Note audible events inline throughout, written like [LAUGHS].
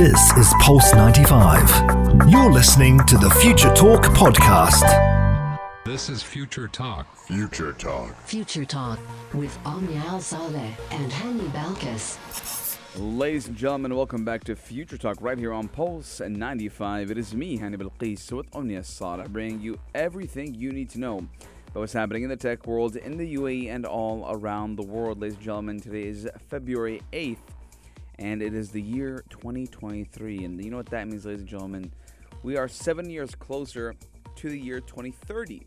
This is Pulse 95. You're listening to the Future Talk podcast. This is Future Talk. Future Talk. Future Talk with Omnia Al Saleh and Hani Balkis. Ladies and gentlemen, welcome back to Future Talk right here on Pulse 95. It is me, Hani Balkis, with Omnia Sada, bringing you everything you need to know about what's happening in the tech world, in the UAE, and all around the world. Ladies and gentlemen, today is February 8th, and it is the year 2023. And you know what that means, ladies and gentlemen? We are seven years closer to the year 2030.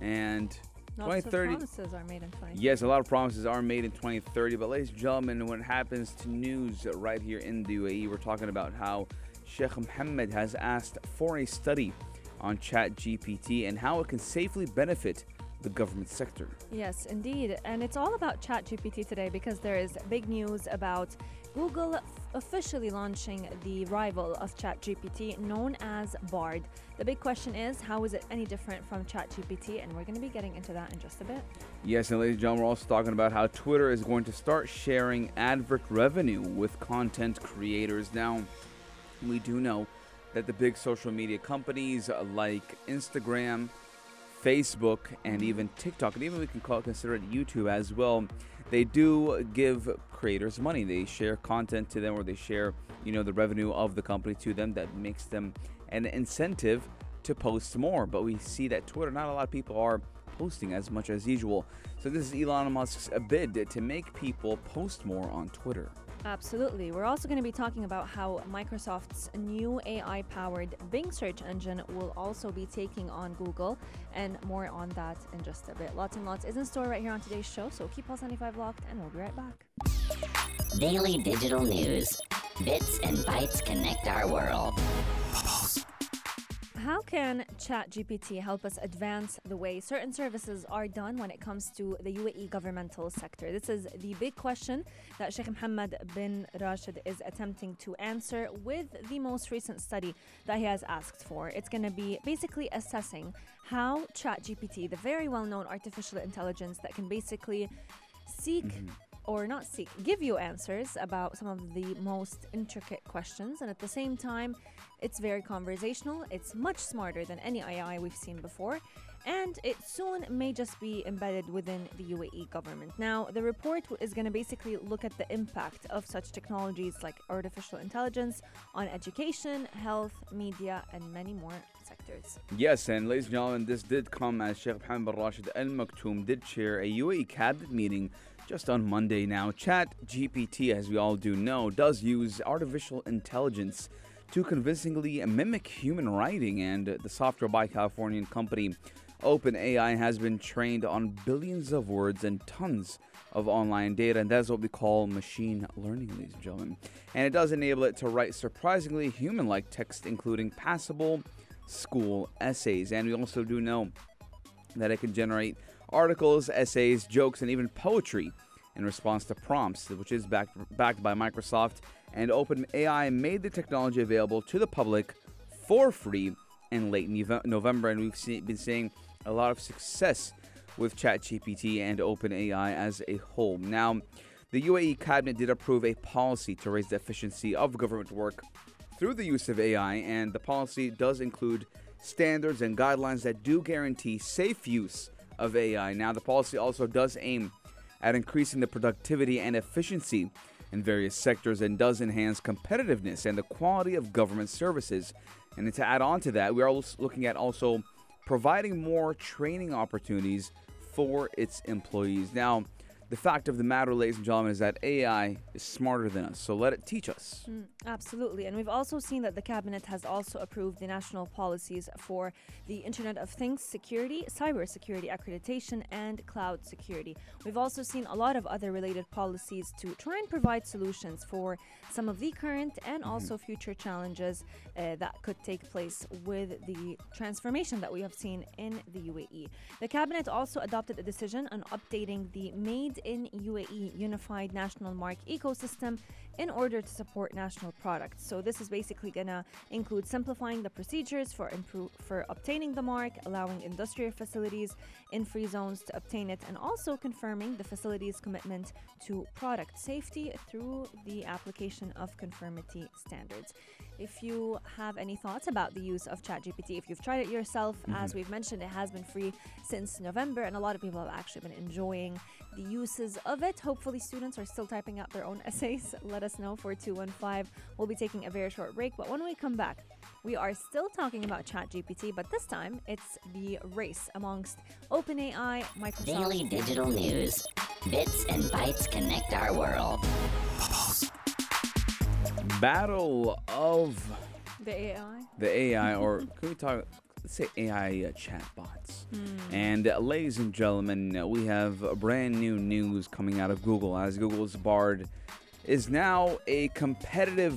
And Lots of 2030 promises are made in 20. Yes, a lot of promises are made in 2030. But, ladies and gentlemen, when it happens to news right here in the UAE, we're talking about how Sheikh Mohammed has asked for a study on ChatGPT and how it can safely benefit the government sector. Yes, indeed. And it's all about ChatGPT today because there is big news about Google officially launching the rival of ChatGPT known as Bard. The big question is how is it any different from ChatGPT? And we're going to be getting into that in just a bit. Yes, and ladies and gentlemen, we're also talking about how Twitter is going to start sharing advert revenue with content creators. Now, we do know that the big social media companies like Instagram, Facebook, and even TikTok, and even we can call consider it YouTube as well. They do give creators money. They share content to them, or they share, you know, the revenue of the company to them. That makes them an incentive to post more. But we see that Twitter, not a lot of people are posting as much as usual. So this is Elon Musk's bid to make people post more on Twitter. Absolutely. We're also going to be talking about how Microsoft's new AI powered Bing search engine will also be taking on Google, and more on that in just a bit. Lots and lots is in store right here on today's show, so keep Pulse 95 locked, and we'll be right back. Daily digital news. Bits and bytes connect our world. How can ChatGPT help us advance the way certain services are done when it comes to the UAE governmental sector? This is the big question that Sheikh Mohammed bin Rashid is attempting to answer with the most recent study that he has asked for. It's going to be basically assessing how ChatGPT, the very well known artificial intelligence that can basically seek mm-hmm. Or not seek, give you answers about some of the most intricate questions. And at the same time, it's very conversational. It's much smarter than any AI we've seen before. And it soon may just be embedded within the UAE government. Now, the report is going to basically look at the impact of such technologies like artificial intelligence on education, health, media, and many more sectors. Yes, and ladies and gentlemen, this did come as Sheikh Mohammed bin Rashid Al Maktoum did chair a UAE cabinet meeting just on Monday now. Chat GPT, as we all do know, does use artificial intelligence to convincingly mimic human writing, and the software by Californian company OpenAI has been trained on billions of words and tons of online data, and that's what we call machine learning, ladies and gentlemen. And it does enable it to write surprisingly human like text, including passable school essays. And we also do know that it can generate articles, essays, jokes, and even poetry in response to prompts, which is backed, backed by Microsoft. And OpenAI made the technology available to the public for free in late November, and we've see, been seeing a lot of success with ChatGPT and OpenAI as a whole. Now, the UAE cabinet did approve a policy to raise the efficiency of government work through the use of AI, and the policy does include standards and guidelines that do guarantee safe use of AI. Now, the policy also does aim at increasing the productivity and efficiency in various sectors and does enhance competitiveness and the quality of government services. And to add on to that, we are looking at also providing more training opportunities for its employees. Now, the fact of the matter, ladies and gentlemen, is that AI is smarter than us, so let it teach us. Mm, absolutely. And we've also seen that the cabinet has also approved the national policies for the Internet of Things security, cybersecurity accreditation, and cloud security. We've also seen a lot of other related policies to try and provide solutions for some of the current and also future challenges uh, that could take place with the transformation that we have seen in the UAE. The cabinet also adopted a decision on updating the Made in UAE Unified National Mark Ecosystem in order to support national products. So this is basically to include simplifying the procedures for improve, for obtaining the mark, allowing industrial facilities in free zones to obtain it, and also confirming the facility's commitment to product safety through the application of conformity standards. If you have any thoughts about the use of ChatGPT, if you've tried it yourself, as mm-hmm. we've mentioned, it has been free since November, and a lot of people have actually been enjoying the uses of it. Hopefully, students are still typing out their own [LAUGHS] essays. Let us know for 215. We'll be taking a very short break, but when we come back, we are still talking about ChatGPT, but this time it's the race amongst OpenAI, Microsoft. Daily digital news. Bits and bytes connect our world. Battle of The AI. the AI, or [LAUGHS] can we talk? Let's say AI uh, chatbots. And uh, ladies and gentlemen, uh, we have brand new news coming out of Google as Google's Bard is now a competitive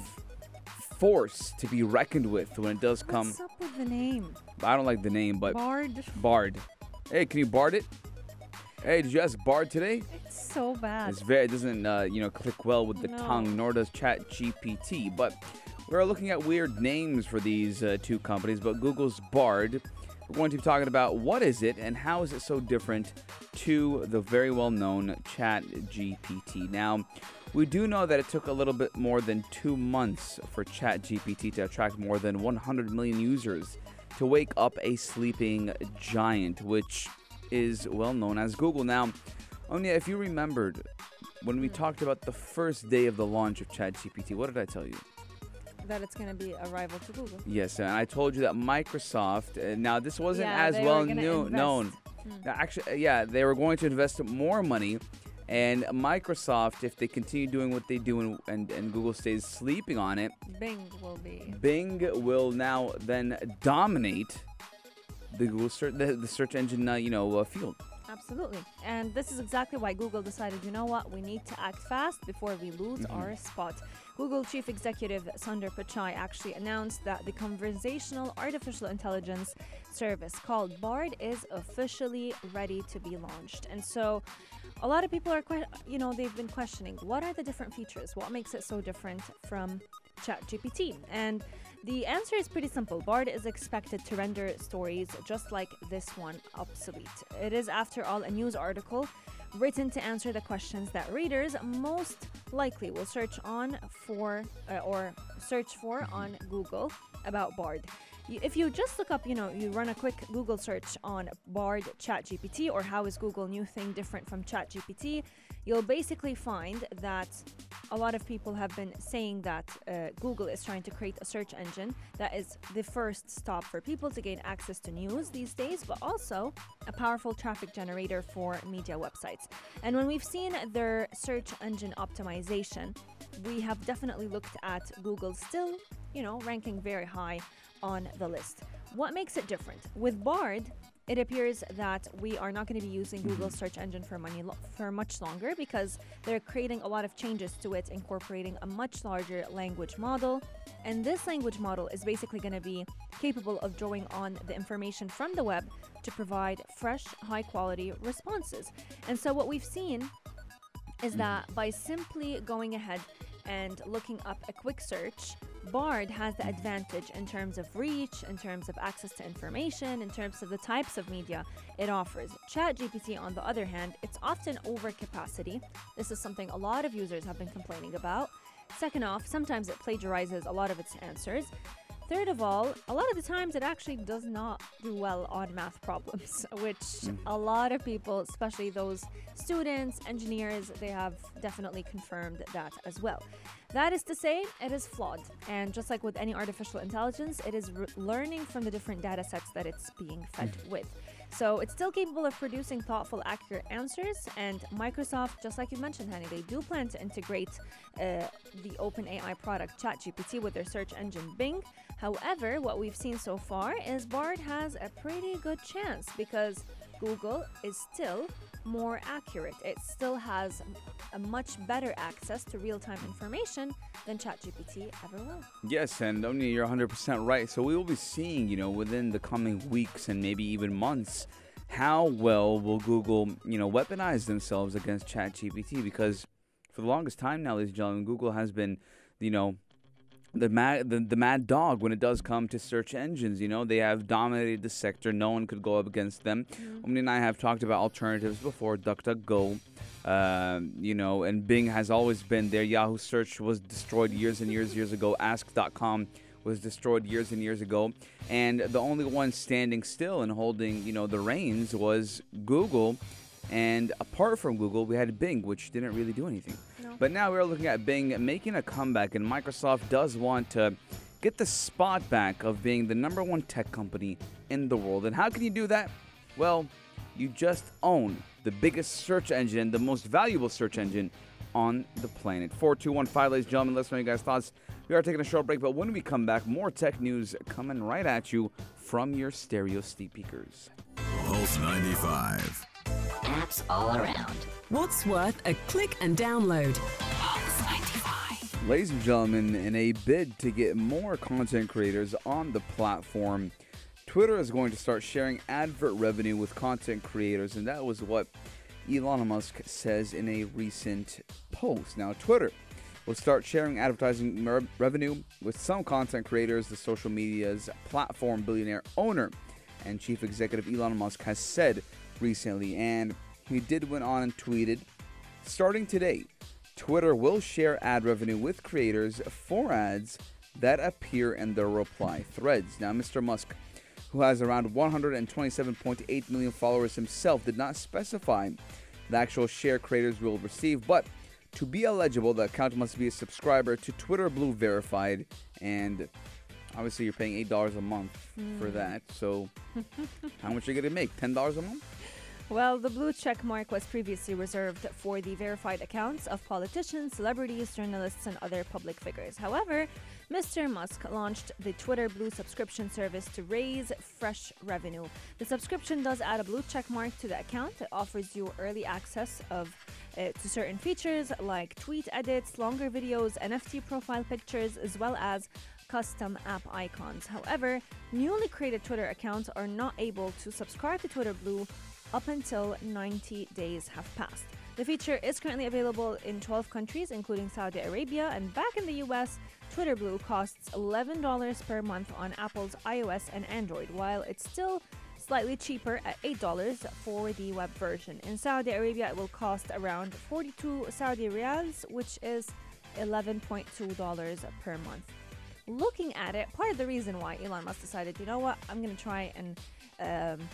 force to be reckoned with when it does come. What's up with the name? I don't like the name, but Bard. Bard. Hey, can you Bard it? Hey, did you ask Bard today? So bad. It's very it doesn't uh, you know click well with the No. tongue, nor does Chat GPT. But we're looking at weird names for these uh, two companies. But Google's Bard, we're going to be talking about what is it and how is it so different to the very well-known Chat GPT. Now, we do know that it took a little bit more than two months for Chat GPT to attract more than 100 million users to wake up a sleeping giant, which is well known as Google. Now, Omnia, if you remembered when we talked about the first day of the launch of ChatGPT, what did I tell you? that it's going to be a rival to Google. Yes, and I told you that Microsoft. Uh, now, this wasn't Yeah, as well knew, known. Hmm. Actually, uh, yeah, they were going to invest more money, and Microsoft, if they continue doing what they do and, and, and Google stays sleeping on it, Bing will be. Bing will now then dominate the Google search, the, the search engine, uh, you know, uh, field. Absolutely. And this is exactly why Google decided, you know what, we need to act fast before we lose Mm-hmm. our spot. Google Chief Executive Sundar Pichai actually announced that the conversational artificial intelligence service called Bard is officially ready to be launched. And so a lot of people are, que- you know, they've been questioning what are the different features? What makes it so different from ChatGPT? And the answer is pretty simple. Bard is expected to render stories just like this one obsolete. It is, after all, a news article written to answer the questions that readers most likely will search on for uh, or search for on Google about Bard. If you just look up, you know, you run a quick Google search on Bard ChatGPT or how is Google new thing different from ChatGPT, you'll basically find that a lot of people have been saying that uh, Google is trying to create a search engine that is the first stop for people to gain access to news these days, but also a powerful traffic generator for media websites. And when we've seen their search engine optimization, we have definitely looked at Google still, you know, ranking very high on the list. What makes it different? With Bard, it appears that we are not going to be using Google's mm-hmm. search engine for money lo- for much longer because they're creating a lot of changes to it, incorporating a much larger language model. And this language model is basically going to be capable of drawing on the information from the web to provide fresh, high quality responses. And so, what we've seen is mm-hmm. that by simply going ahead and looking up a quick search, Bard has the advantage in terms of reach, in terms of access to information, in terms of the types of media it offers. ChatGPT, on the other hand, it's often overcapacity. This is something a lot of users have been complaining about. Second off, sometimes it plagiarizes a lot of its answers. Third of all, a lot of the times it actually does not do well on math problems, [LAUGHS] which hmm. a lot of people, especially those students, engineers, they have definitely confirmed that as well. That is to say, it is flawed. And just like with any artificial intelligence, it is re- learning from the different data sets that it's being fed with. So it's still capable of producing thoughtful, accurate answers. And Microsoft, just like you mentioned, Hani, they do plan to integrate uh, the OpenAI product ChatGPT with their search engine Bing. However, what we've seen so far is Bard has a pretty good chance because Google is still more accurate. It still has a much better access to real time information than ChatGPT ever will. Yes, and Omni, you're 100% right. So we will be seeing, you know, within the coming weeks and maybe even months, how well will Google, you know, weaponize themselves against ChatGPT? Because for the longest time now, ladies and gentlemen, Google has been, you know, the mad the, the mad dog when it does come to search engines. You know, they have dominated the sector. No one could go up against them. Omni and I have talked about alternatives before. DuckDuckGo, um, you know, and Bing has always been there. Yahoo search was destroyed years and years years ago. Ask.com was destroyed years and years ago, and the only one standing still and holding you know the reins was Google. And apart from Google, we had Bing, which didn't really do anything. Mm-hmm. But now we're looking at Bing making a comeback, and Microsoft does want to get the spot back of being the number one tech company in the world. And how can you do that? Well, you just own the biggest search engine, the most valuable search engine on the planet. 4215, ladies and gentlemen, let's know your guys' thoughts. We are taking a short break, but when we come back, more tech news coming right at you from your stereo steep speakers. Pulse 95. Apps all around. What's worth a click and download? Ladies and gentlemen, in a bid to get more content creators on the platform, Twitter is going to start sharing advert revenue with content creators, and that was what Elon Musk says in a recent post. Now, Twitter will start sharing advertising mer- revenue with some content creators, the social media's platform billionaire owner and chief executive Elon Musk has said recently, and he did went on and tweeted, starting today, Twitter will share ad revenue with creators for ads that appear in their reply threads. Now, Mr. Musk, who has around 127.8 million followers himself, did not specify the actual share creators will receive, but to be eligible, the account must be a subscriber to Twitter Blue Verified, and obviously you're paying eight dollars a month for that. So, [LAUGHS] how much are you gonna make? Ten dollars a month? Well, the blue check mark was previously reserved for the verified accounts of politicians, celebrities, journalists, and other public figures. However, Mr. Musk launched the Twitter Blue subscription service to raise fresh revenue. The subscription does add a blue check mark to the account. It offers you early access of uh, to certain features like tweet edits, longer videos, NFT profile pictures, as well as custom app icons. However, newly created Twitter accounts are not able to subscribe to Twitter Blue up until 90 days have passed. The feature is currently available in 12 countries, including Saudi Arabia, and back in the US, Twitter Blue costs $11 per month on Apple's iOS and Android, while it's still slightly cheaper at $8 for the web version. In Saudi Arabia, it will cost around 42 Saudi riyals, which is $11.2 per month. Looking at it, part of the reason why Elon Musk decided, you know what, I'm going to try and um,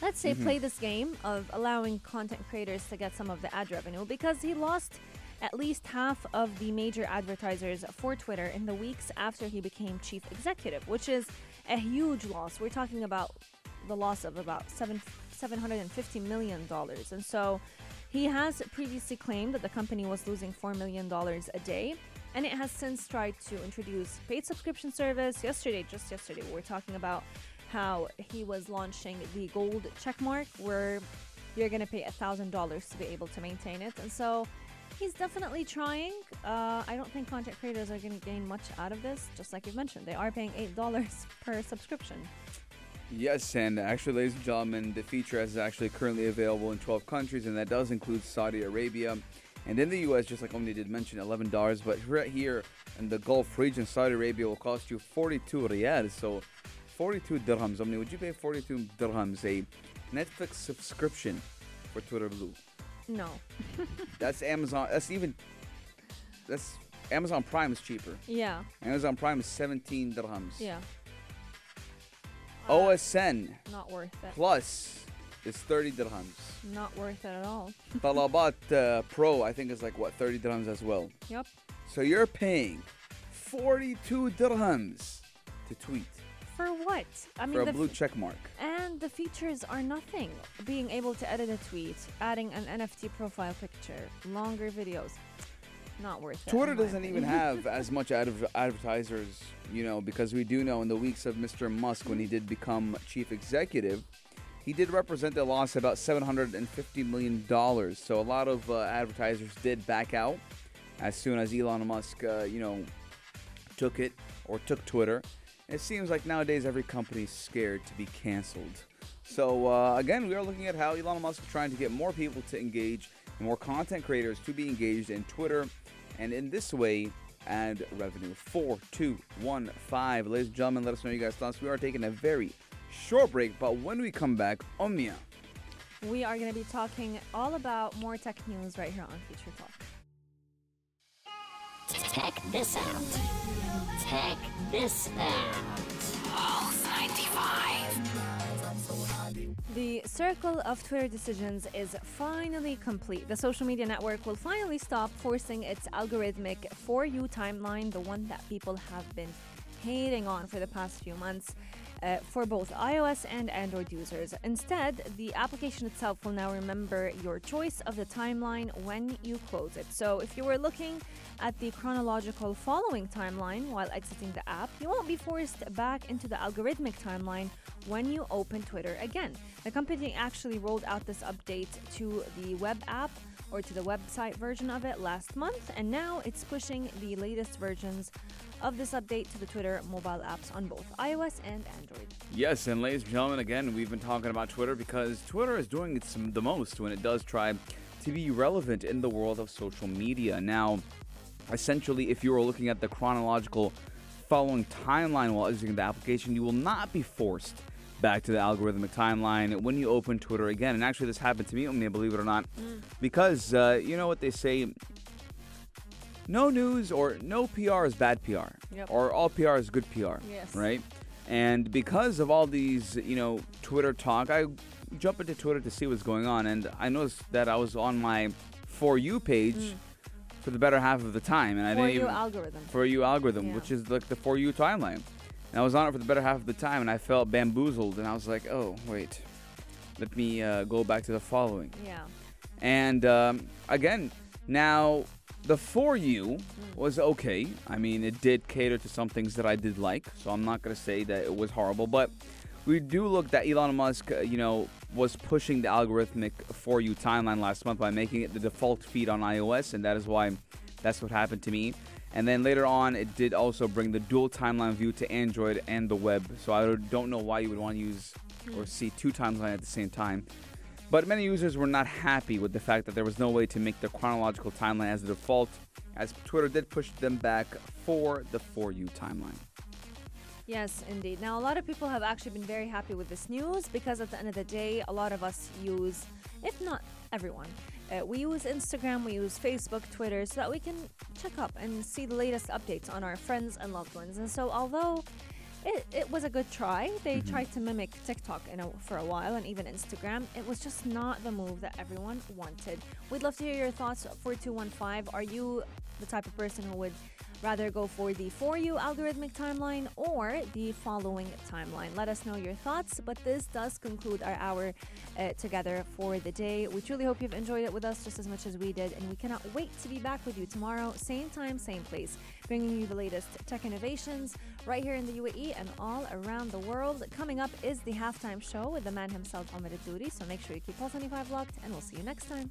let's say play this game of allowing content creators to get some of the ad revenue because he lost at least half of the major advertisers for Twitter in the weeks after he became chief executive, which is a huge loss. We're talking about the loss of about seven seven hundred and fifty million dollars, and so he has previously claimed that the company was losing four million dollars a day. And it has since tried to introduce paid subscription service. Yesterday, just yesterday, we were talking about how he was launching the gold check mark where you're going to pay $1,000 to be able to maintain it. And so he's definitely trying. Uh, I don't think content creators are going to gain much out of this. Just like you've mentioned, they are paying $8 per subscription. Yes, and actually, ladies and gentlemen, the feature is actually currently available in 12 countries, and that does include Saudi Arabia. And in the U.S., just like Omni did mention, $11. But right here in the Gulf region, Saudi Arabia will cost you 42 riyals. So 42 dirhams. Omni, would you pay 42 dirhams a Netflix subscription for Twitter Blue? No. [LAUGHS] That's Amazon. That's even. That's Amazon Prime is cheaper. Yeah. Amazon Prime is 17 dirhams. Yeah. OSN Not worth it. Plus is 30 dirhams. Not worth it at all. [LAUGHS] Talabat uh, Pro, I think, is like what 30 dirhams as well. Yep. So you're paying 42 dirhams to tweet For what? I mean, for a the blue check mark. and the features are nothing. Being able to edit a tweet, adding an NFT profile picture, longer videos. Not worth it. Twitter doesn't even have [LAUGHS] as much adver- advertisers, you know, because we do know in the weeks of Mr. Musk when he did become chief executive, he did represent a loss of about 750 million dollars. So a lot of uh, advertisers did back out as soon as Elon Musk, uh, you know, took it or took Twitter. It seems like nowadays every company's scared to be canceled So uh, again, we are looking at how Elon Musk is trying to get more people to engage, more content creators to be engaged in Twitter, and in this way add revenue. Four, two, one, five. Ladies and gentlemen, let us know your guys' thoughts. We are taking a very short break, but when we come back, Omnia. We are going to be talking all about more tech news right here on Future Talk. Check this out. Check this out. Pulse 95. The circle of Twitter decisions is finally complete. The social media network will finally stop forcing its algorithmic For You timeline, the one that people have been hating on for the past few months. Uh, for both iOS and Android users. Instead, the application itself will now remember your choice of the timeline when you close it. So, if you were looking at the chronological following timeline while exiting the app, you won't be forced back into the algorithmic timeline when you open Twitter again. The company actually rolled out this update to the web app or to the website version of it last month, and now it's pushing the latest versions of this update to the Twitter mobile apps on both iOS and Android. Yes, and ladies and gentlemen, again, we've been talking about Twitter because Twitter is doing its the most when it does try to be relevant in the world of social media. Now, essentially, if you are looking at the chronological following timeline while exiting the application, you will not be forced back to the algorithmic timeline when you open Twitter again. And actually, this happened to me, Omnia, believe it or not, because uh, you know what they say no news or no PR is bad PR, Yep. or all PR is good PR, Yes. right? And because of all these, you know, Twitter talk, I jump into Twitter to see what's going on, and I noticed that I was on my For You page for the better half of the time, and I Mm. For didn't you even algorithm. For You algorithm, Yeah. which is like the For You timeline. And I was on it for the better half of the time, and I felt bamboozled, and I was like, oh wait, let me uh, go back to the following. Yeah. And um, again, now the For You was okay. I mean, it did cater to some things that I did like, so I'm not going to say that it was horrible. But we do look that Elon Musk, uh, you know, was pushing the algorithmic For You timeline last month by making it the default feed on iOS, and that is why that's what happened to me. And then later on, it did also bring the dual timeline view to Android and the web. So I don't know why you would want to use or hmm. see two timelines at the same time. But many users were not happy with the fact that there was no way to make the chronological timeline as the default, as Twitter did push them back for the For You timeline. Yes, indeed. Now, a lot of people have actually been very happy with this news because at the end of the day, a lot of us use, if not everyone, uh, we use Instagram, we use Facebook, Twitter, so that we can check up and see the latest updates on our friends and loved ones. And so, although it, it was a good try, they tried to mimic TikTok in a, for a while and even Instagram, it was just not the move that everyone wanted. We'd love to hear your thoughts. 4215, are you the type of person who would rather go for the For You algorithmic timeline or the following timeline. Let us know your thoughts. But this does conclude our hour uh, together for the day. We truly hope you've enjoyed it with us just as much as we did, and we cannot wait to be back with you tomorrow, same time, same place, bringing you the latest tech innovations right here in the UAE and all around the world. Coming up is the halftime show with the man himself, Omar Duri. So make sure you keep Pulse 25 locked, and we'll see you next time.